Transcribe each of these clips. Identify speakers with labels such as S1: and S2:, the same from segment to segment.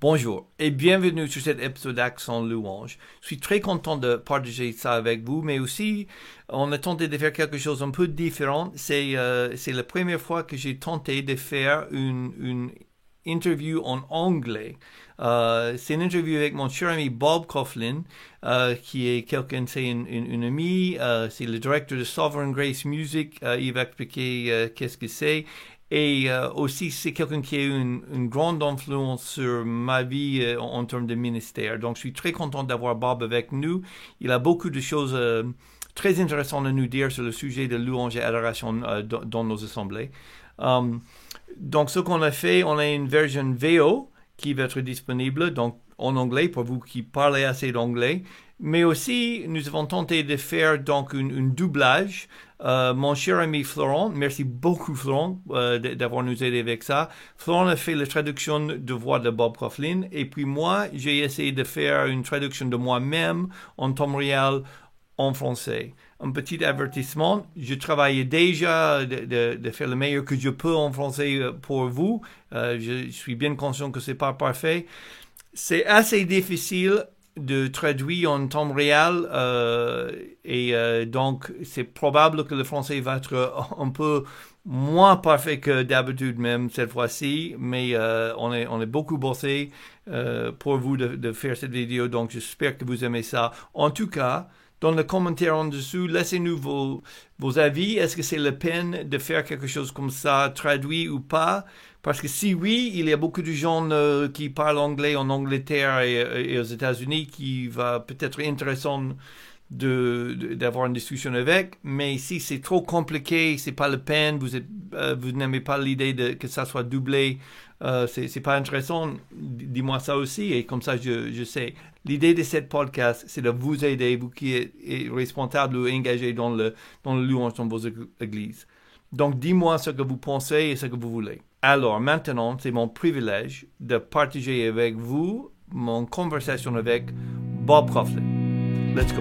S1: Bonjour et bienvenue sur cet épisode d'Accent Louange. Je suis très content de partager ça avec vous, mais aussi on a tenté de faire quelque chose un peu différent. C'est euh, la première fois que j'ai tenté de faire une, une interview en anglais. Euh, c'est une interview avec mon cher ami Bob Coughlin, euh, qui est quelqu'un, c'est une, une, amie, c'est le directeur de Sovereign Grace Music. Il va expliquer qu'est-ce que c'est. Et euh, aussi, c'est quelqu'un qui a eu une, grande influence sur ma vie euh, en, termes de ministère. Donc, je suis très content d'avoir Bob avec nous. Il a beaucoup de choses euh, très intéressantes à nous dire sur le sujet de louange et adoration dans, nos assemblées. Um, donc, ce qu'on a fait, on a une version VO qui va être disponible donc en anglais pour vous qui parlez assez d'anglais. Mais aussi, nous avons tenté de faire donc un doublage euh, mon cher ami Florent, merci beaucoup Florent euh, d'avoir nous aidé avec ça. Florent a fait la traduction de voix de Bob Coughlin et puis moi, j'ai essayé de faire une traduction de moi-même en temps réel en français. Un petit avertissement, je travaillais déjà de, faire le meilleur que je peux en français euh, pour vous. Je suis bien conscient que c'est pas parfait. C'est assez difficile de traduire en temps réel euh, et euh, donc c'est probable que le français va être un peu moins parfait que d'habitude même cette fois-ci, mais euh, on, est, on est beaucoup bossé pour vous de, de, faire cette vidéo, donc j'espère que vous aimez ça. En tout cas, dans le commentaire en dessous, laissez-nous vos, vos avis. Est-ce que c'est la peine de faire quelque chose comme ça, traduit ou pas? Parce que si oui, il y a beaucoup de gens euh, qui parlent anglais en Angleterre et, aux États-Unis qui va peut-être intéressant d'avoir une discussion avec, mais si c'est trop compliqué, c'est pas la peine, euh, vous n'aimez pas l'idée que ça soit doublé, euh, c'est pas intéressant, dis-moi ça aussi et comme ça je, je sais. L'idée de cette podcast, c'est de vous aider, vous qui êtes responsable ou engagé dans le dans le louange dans vos églises. Donc dis-moi ce que vous pensez et ce que vous voulez. Alors maintenant, c'est mon privilège de partager avec vous mon conversation avec Bob Coughlin. Let's go.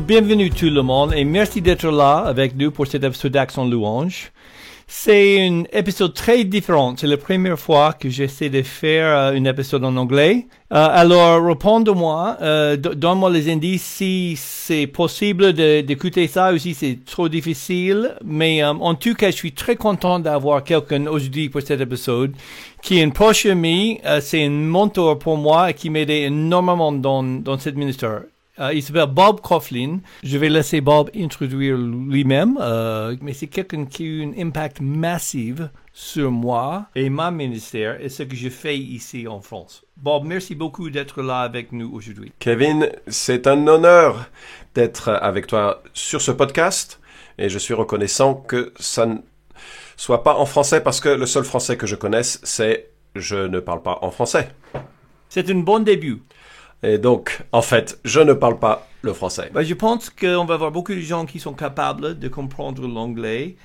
S1: Bienvenue tout le monde et merci d'être là avec nous pour cet épisode d'Action Louange. C'est un épisode très différent. C'est la première fois que j'essaie de faire euh, un épisode en anglais. Euh, alors, réponds-moi, euh, donne-moi les indices si c'est possible d'écouter ça ou si c'est trop difficile. Mais euh, en tout cas, je suis très content d'avoir quelqu'un aujourd'hui pour cet épisode qui est un proche ami. Euh, c'est un mentor pour moi et qui m'aide énormément dans, dans cette ministère. Uh, il s'appelle Bob Coughlin. Je vais laisser Bob introduire lui-même, uh, mais c'est quelqu'un qui a eu un impact massif sur moi et ma ministère et ce que je fais ici en France. Bob, merci beaucoup d'être là avec nous aujourd'hui.
S2: Kevin, c'est un honneur d'être avec toi sur ce podcast et je suis reconnaissant que ça ne soit pas en français parce que le seul français que je connaisse, c'est je ne parle pas en français.
S1: C'est un bon début.
S2: Et donc, en fait, je ne parle pas le français.
S1: Ben, je pense qu'on va avoir beaucoup de gens qui sont capables de comprendre l'anglais,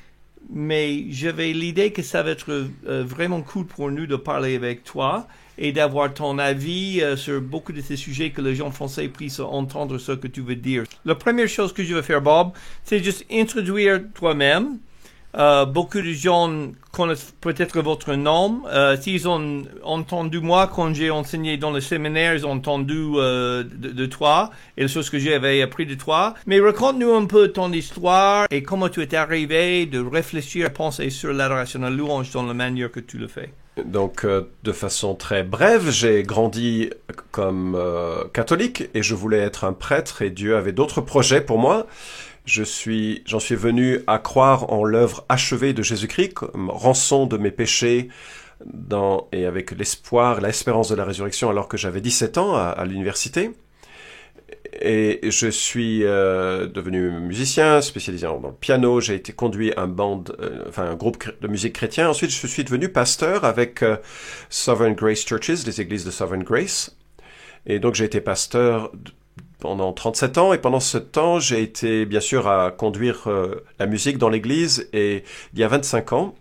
S1: mais j'avais l'idée que ça va être euh, vraiment cool pour nous de parler avec toi et d'avoir ton avis euh, sur beaucoup de ces sujets que les gens français puissent entendre ce que tu veux dire. La première chose que je vais faire, Bob, c'est juste introduire toi-même. Euh, beaucoup de gens connaissent peut-être votre nom. Euh, S'ils ont entendu moi quand j'ai enseigné dans le séminaire, ils ont entendu euh, de, toi et les choses que j'avais appris de toi. Mais raconte-nous un peu ton histoire et comment tu es arrivé de réfléchir, penser sur l'adoration à louange dans la manière que tu le fais.
S2: Donc, de façon très brève, j'ai grandi comme catholique et je voulais être un prêtre et Dieu avait d'autres projets pour moi je suis, j'en suis venu à croire en l'œuvre achevée de Jésus-Christ comme rançon de mes péchés dans, et avec l'espoir, l'espérance de la résurrection alors que j'avais 17 ans à, à l'université. Et je suis euh, devenu musicien, spécialisé dans le piano. J'ai été conduit un band, euh, enfin un groupe de musique chrétien. Ensuite, je suis devenu pasteur avec euh, Sovereign Grace Churches, les églises de Sovereign Grace. Et donc, j'ai été pasteur pendant 37 ans et pendant ce temps j'ai été bien sûr à conduire euh, la musique dans l'église et il y a 25 ans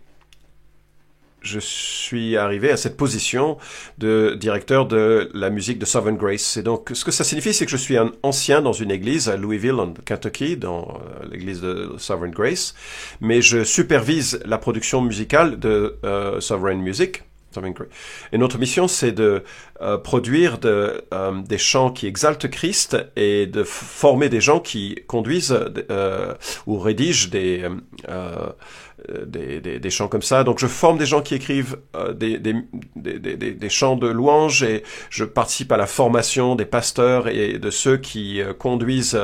S2: je suis arrivé à cette position de directeur de la musique de Sovereign Grace. Et donc, ce que ça signifie, c'est que je suis un ancien dans une église à Louisville, en Kentucky, dans euh, l'église de Sovereign Grace, mais je supervise la production musicale de euh, Sovereign Music. Et notre mission, c'est de euh, produire euh, des chants qui exaltent Christ et de former des gens qui conduisent euh, ou rédigent des, des, des, des, chants comme ça. Donc je forme des gens qui écrivent des, des, des, chants de louange et je participe à la formation des pasteurs et de ceux qui conduisent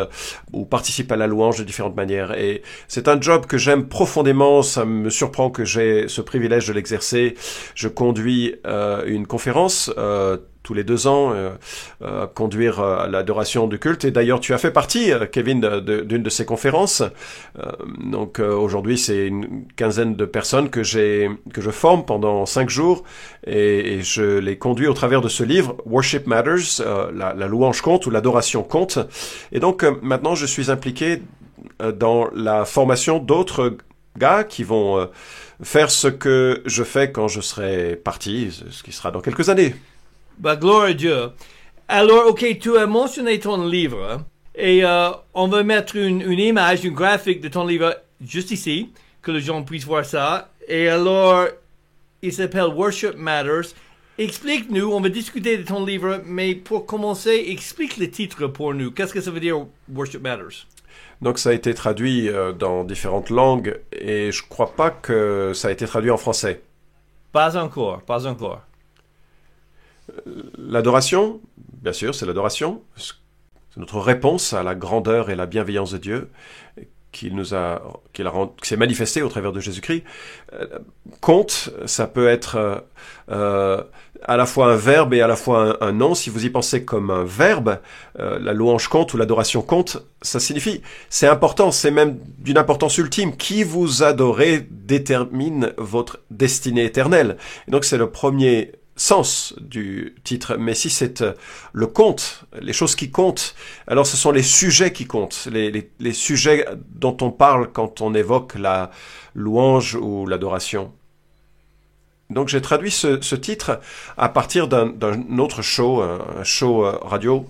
S2: ou participent à la louange de différentes manières. Et c'est un job que j'aime profondément. Ça me surprend que j'ai ce privilège de l'exercer. Je conduis une conférence tous les deux ans, euh, euh, conduire euh, l'adoration du culte. Et d'ailleurs, tu as fait partie, Kevin, d'une de, ces conférences. donc aujourd'hui, c'est une quinzaine de personnes que j'ai que je forme pendant cinq jours et, je les conduis au travers de ce livre Worship Matters, la, la, louange compte ou l'adoration compte. Et donc maintenant, je suis impliqué dans la formation d'autres gars qui vont faire ce que je fais quand je serai parti, ce qui sera dans quelques années.
S1: Bah, gloire à Dieu. Alors, ok, tu as mentionné ton livre et euh, on va mettre une, une, image, une graphique de ton livre juste ici, que les gens puissent voir ça. Et alors, il s'appelle Worship Matters. Explique-nous, on va discuter de ton livre, mais pour commencer, explique le titre pour nous. Qu'est-ce que ça veut dire Worship Matters?
S2: Donc ça a été traduit euh, dans différentes langues et je crois pas que ça a été traduit en français.
S1: Pas encore, pas encore.
S2: L'adoration, bien sûr, c'est l'adoration. C'est notre réponse à la grandeur et la bienveillance de Dieu qu'il nous a, qu'il a, s'est manifesté au travers de Jésus-Christ. Euh, compte, ça peut être euh, euh, à la fois un verbe et à la fois un, nom. Si vous y pensez comme un verbe, la louange compte ou l'adoration compte, ça signifie, c'est important, c'est même d'une importance ultime. Qui vous adorez détermine votre destinée éternelle. Et donc c'est le premier sens du titre, mais si c'est euh, le compte, les choses qui comptent, alors ce sont les sujets qui comptent, les, sujets dont on parle quand on évoque la louange ou l'adoration. Donc j'ai traduit ce, titre à partir d'un autre show, un show euh, radio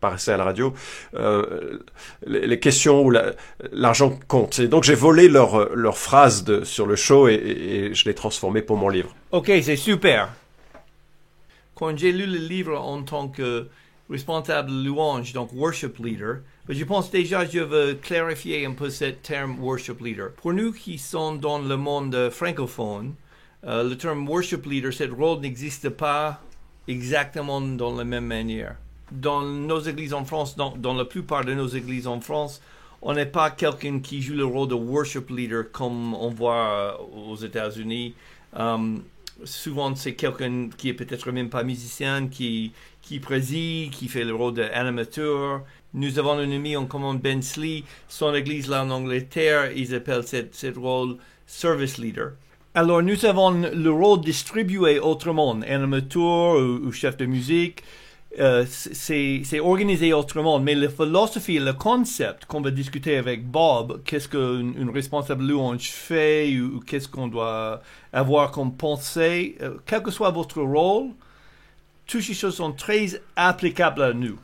S2: paraissait à la radio, euh, les, questions où l'argent compte. Et donc j'ai volé leur phrases de, sur le show et, et je l'ai transformé pour mon livre.
S1: Ok, c'est super quand j'ai lu le livre en tant que responsable louange, donc worship leader, je pense déjà je veux clarifier un peu ce terme worship leader. Pour nous qui sommes dans le monde francophone, euh, le terme worship leader, ce rôle n'existe pas exactement dans la même manière. Dans nos églises en France, dans, la plupart de nos églises en France, on n'est pas quelqu'un qui joue le rôle de worship leader comme on voit aux États-Unis. Um, souvent c'est quelqu'un qui est peut-être même pas musicien, qui, qui préside, qui fait le rôle d'animateur. Nous avons un ami en commun, Ben Slee, son église là en Angleterre, ils appellent ce rôle service leader. Alors nous avons le rôle distribué autrement, animateur ou chef de musique. Euh, c'est organisé autrement, mais la philosophie, le concept qu'on va discuter avec Bob, qu'est-ce qu'une responsable louange fait ou, qu'est-ce qu'on doit avoir comme pensée, euh, quel que soit votre rôle, toutes ces choses sont très applicables à nous.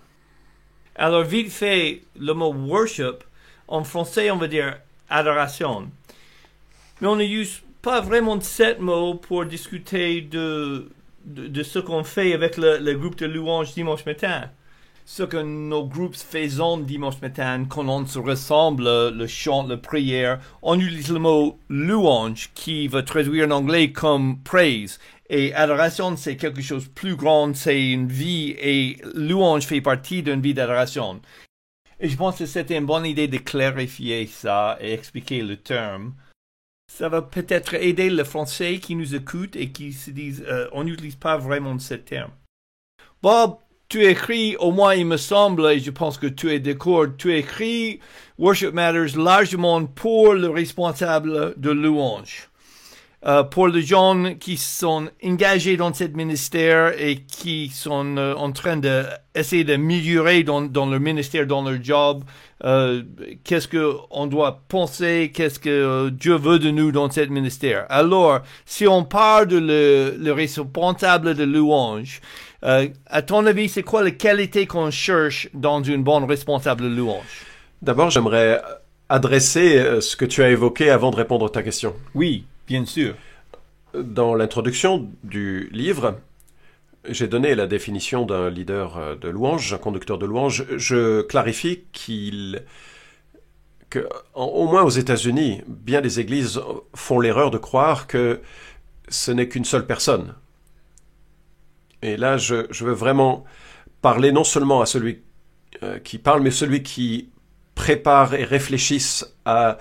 S1: Alors, vite fait, le mot worship, en français, on va dire adoration. Mais on n'utilise pas vraiment sept mots pour discuter de de, ce qu'on fait avec le, groupe de louanges dimanche matin. Ce que nos groupes faisons dimanche matin, quand on se ressemble, le chant, la prière, on utilise le mot louange qui va traduire en anglais comme praise. Et adoration, c'est quelque chose de plus grand, c'est une vie, et louange fait partie d'une vie d'adoration. Et je pense que c'était une bonne idée de clarifier ça et expliquer le terme ça va peut-être aider le français qui nous écoute et qui se disent euh, on n'utilise pas vraiment ce terme. Bob, tu écris, au moins il me semble, et je pense que tu es d'accord, tu écris Worship Matters largement pour le responsable de louange. Euh, pour les gens qui sont engagés dans ce ministère et qui sont euh, en train d'essayer de, d'améliorer dans, dans leur ministère, dans leur job, euh, qu'est-ce qu'on doit penser, qu'est-ce que Dieu veut de nous dans ce ministère? Alors, si on parle de le, le responsable de louange, à ton avis, c'est quoi la qualité qu'on cherche dans une bonne responsable de louange?
S2: D'abord, j'aimerais adresser ce que tu as évoqué avant de répondre à ta question.
S1: Oui, Bien sûr.
S2: Dans l'introduction du livre, j'ai donné la définition d'un leader euh, de louange, un conducteur de louange. Je clarifie qu'il moins aux États-Unis, bien des églises font l'erreur de croire que ce n'est qu'une seule personne. Et là, je, je, veux vraiment parler non seulement à celui euh, qui parle, mais celui qui prépare et réfléchisse à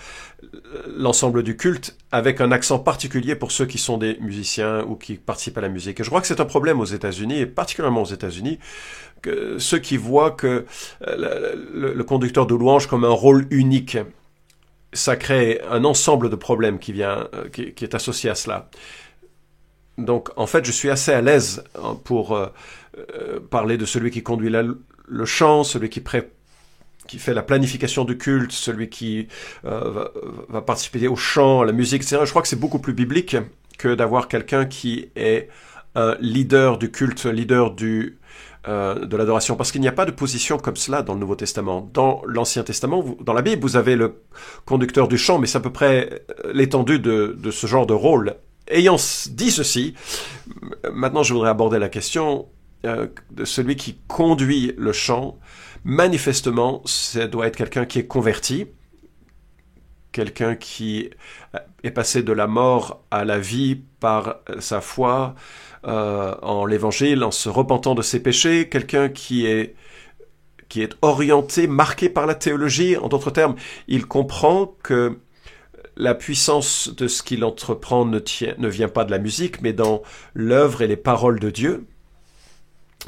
S2: l'ensemble du culte avec un accent particulier pour ceux qui sont des musiciens ou qui participent à la musique. Et je crois que c'est un problème aux États-Unis, et particulièrement aux États-Unis, que ceux qui voient que euh, le, conducteur de louange comme un rôle unique, ça crée un ensemble de problèmes qui, vient, euh, qui, est associé à cela. Donc, en fait, je suis assez à l'aise hein, pour euh, parler de celui qui conduit le chant, celui qui prépare qui fait la planification du culte, celui qui euh, va, participer au chant, à la musique, etc. Je crois que c'est beaucoup plus biblique que d'avoir quelqu'un qui est un leader du culte, leader du, euh, de l'adoration, parce qu'il n'y a pas de position comme cela dans le Nouveau Testament. Dans l'Ancien Testament, dans la Bible, vous avez le conducteur du chant, mais c'est à peu près euh, l'étendue de, de ce genre de rôle. Ayant dit ceci, maintenant je voudrais aborder la question de celui qui conduit le chant manifestement, ça doit être quelqu'un qui est converti, quelqu'un qui est passé de la mort à la vie par sa foi euh, en l'évangile, en se repentant de ses péchés, quelqu'un qui est orienté, marqué par la théologie. En d'autres termes, il comprend que la puissance de ce qu'il entreprend ne, ne vient pas de la musique, mais dans l'œuvre et les paroles de Dieu,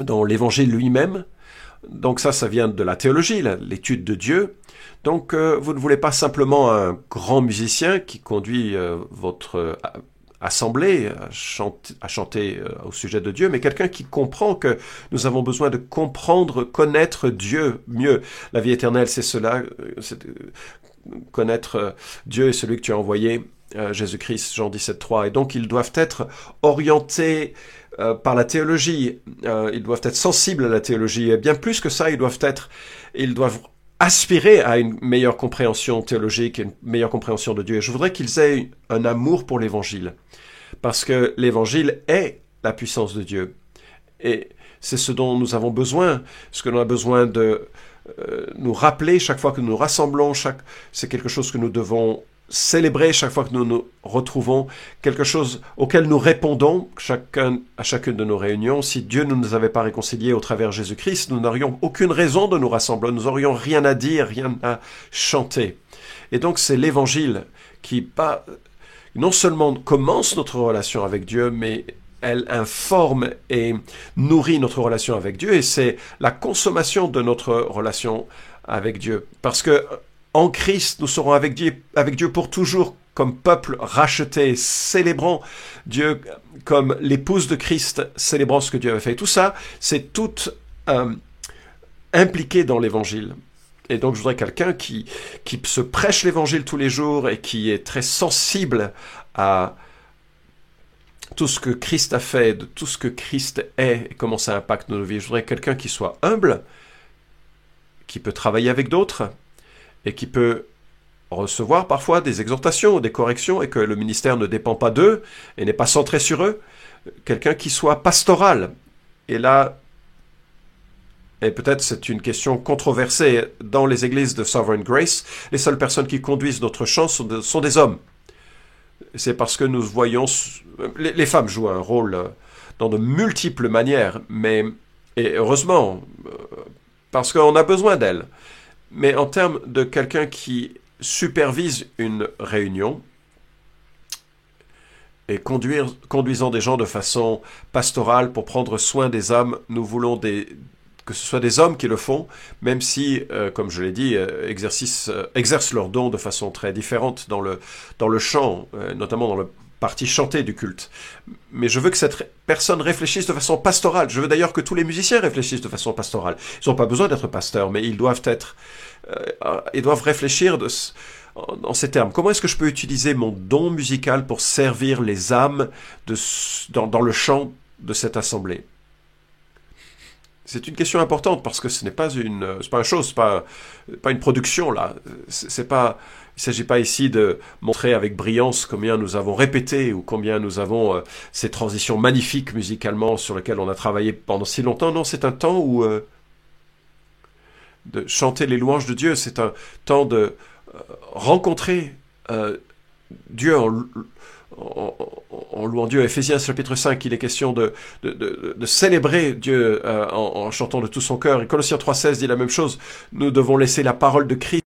S2: dans l'évangile lui-même. Donc ça, ça vient de la théologie, l'étude de Dieu. Donc euh, vous ne voulez pas simplement un grand musicien qui conduit euh, votre euh, assemblée à chanter, au sujet de Dieu, mais quelqu'un qui comprend que nous avons besoin de comprendre, connaître Dieu mieux. La vie éternelle, c'est cela, connaître Dieu et celui que tu as envoyé, Jésus-Christ, Jean 17.3. Et donc ils doivent être orientés euh, par la théologie. Euh, ils doivent être sensibles à la théologie. Et bien plus que ça, ils doivent être, ils doivent aspirer à une meilleure compréhension théologique, une meilleure compréhension de Dieu. Et je voudrais qu'ils aient un amour pour l'évangile. Parce que l'évangile est la puissance de Dieu. Et c'est ce dont nous avons besoin, ce que l'on a besoin de euh, nous rappeler chaque fois que nous nous rassemblons, c'est quelque chose que nous devons célébrer chaque fois que nous nous retrouvons, quelque chose auquel nous répondons chacun, à chacune de nos réunions. Si Dieu ne nous avait pas réconciliés au travers Jésus-Christ, nous n'aurions aucune raison de nous rassembler, nous n'aurions rien à dire, rien à chanter. Et donc c'est l'évangile qui pas, non seulement commence notre relation avec Dieu, mais elle informe et nourrit notre relation avec Dieu et c'est la consommation de notre relation avec Dieu. Parce que en Christ, nous serons avec Dieu, avec Dieu pour toujours comme peuple racheté, célébrant Dieu comme l'épouse de Christ, célébrant ce que Dieu avait fait. Tout ça, c'est tout euh, impliqué dans l'évangile. Et donc je voudrais quelqu'un qui, qui se prêche l'évangile tous les jours et qui est très sensible à tout ce que Christ a fait, de tout ce que Christ est et comment ça impacte nos vies. Je voudrais quelqu'un qui soit humble, qui peut travailler avec d'autres, et qui peut recevoir parfois des exhortations des corrections et que le ministère ne dépend pas d'eux et n'est pas centré sur eux. Quelqu'un qui soit pastoral. Et là, et peut-être c'est une question controversée dans les églises de Sovereign Grace, les seules personnes qui conduisent notre chant sont, des hommes. C'est parce que nous voyons... Les, femmes jouent un rôle euh, dans de multiples manières, mais... Et heureusement, euh, parce qu'on a besoin d'elles. Mais en termes de quelqu'un qui supervise une réunion et conduire, conduisant des gens de façon pastorale pour prendre soin des âmes, nous voulons que ce soit des hommes qui le font, même si, euh, comme je l'ai dit, euh, euh, exercent leurs dons de façon très différente dans le, dans le chant, notamment dans le partie chantée du culte. Mais je veux que cette personne réfléchisse de façon pastorale. Je veux d'ailleurs que tous les musiciens réfléchissent de façon pastorale. Ils n'ont pas besoin d'être pasteurs, mais ils doivent être, euh, ils doivent réfléchir de, en ces termes. Comment est-ce que je peux utiliser mon don musical pour servir les âmes dans, dans le chant de cette assemblée? C'est une question importante parce que ce n'est pas une, c'est pas une chose, pas, pas une production là. C'est pas, il s'agit pas ici de montrer avec brillance combien nous avons répété ou combien nous avons euh, ces transitions magnifiques musicalement sur lesquelles on a travaillé pendant si longtemps. Non, c'est un temps où euh, de chanter les louanges de Dieu, c'est un temps de euh, rencontrer Dieu en, louant Dieu. Ephésiens chapitre 5, il est question de, célébrer Dieu en, en, chantant de tout son cœur. Et Colossiens 3.16 dit la même chose. Nous devons laisser la parole de Christ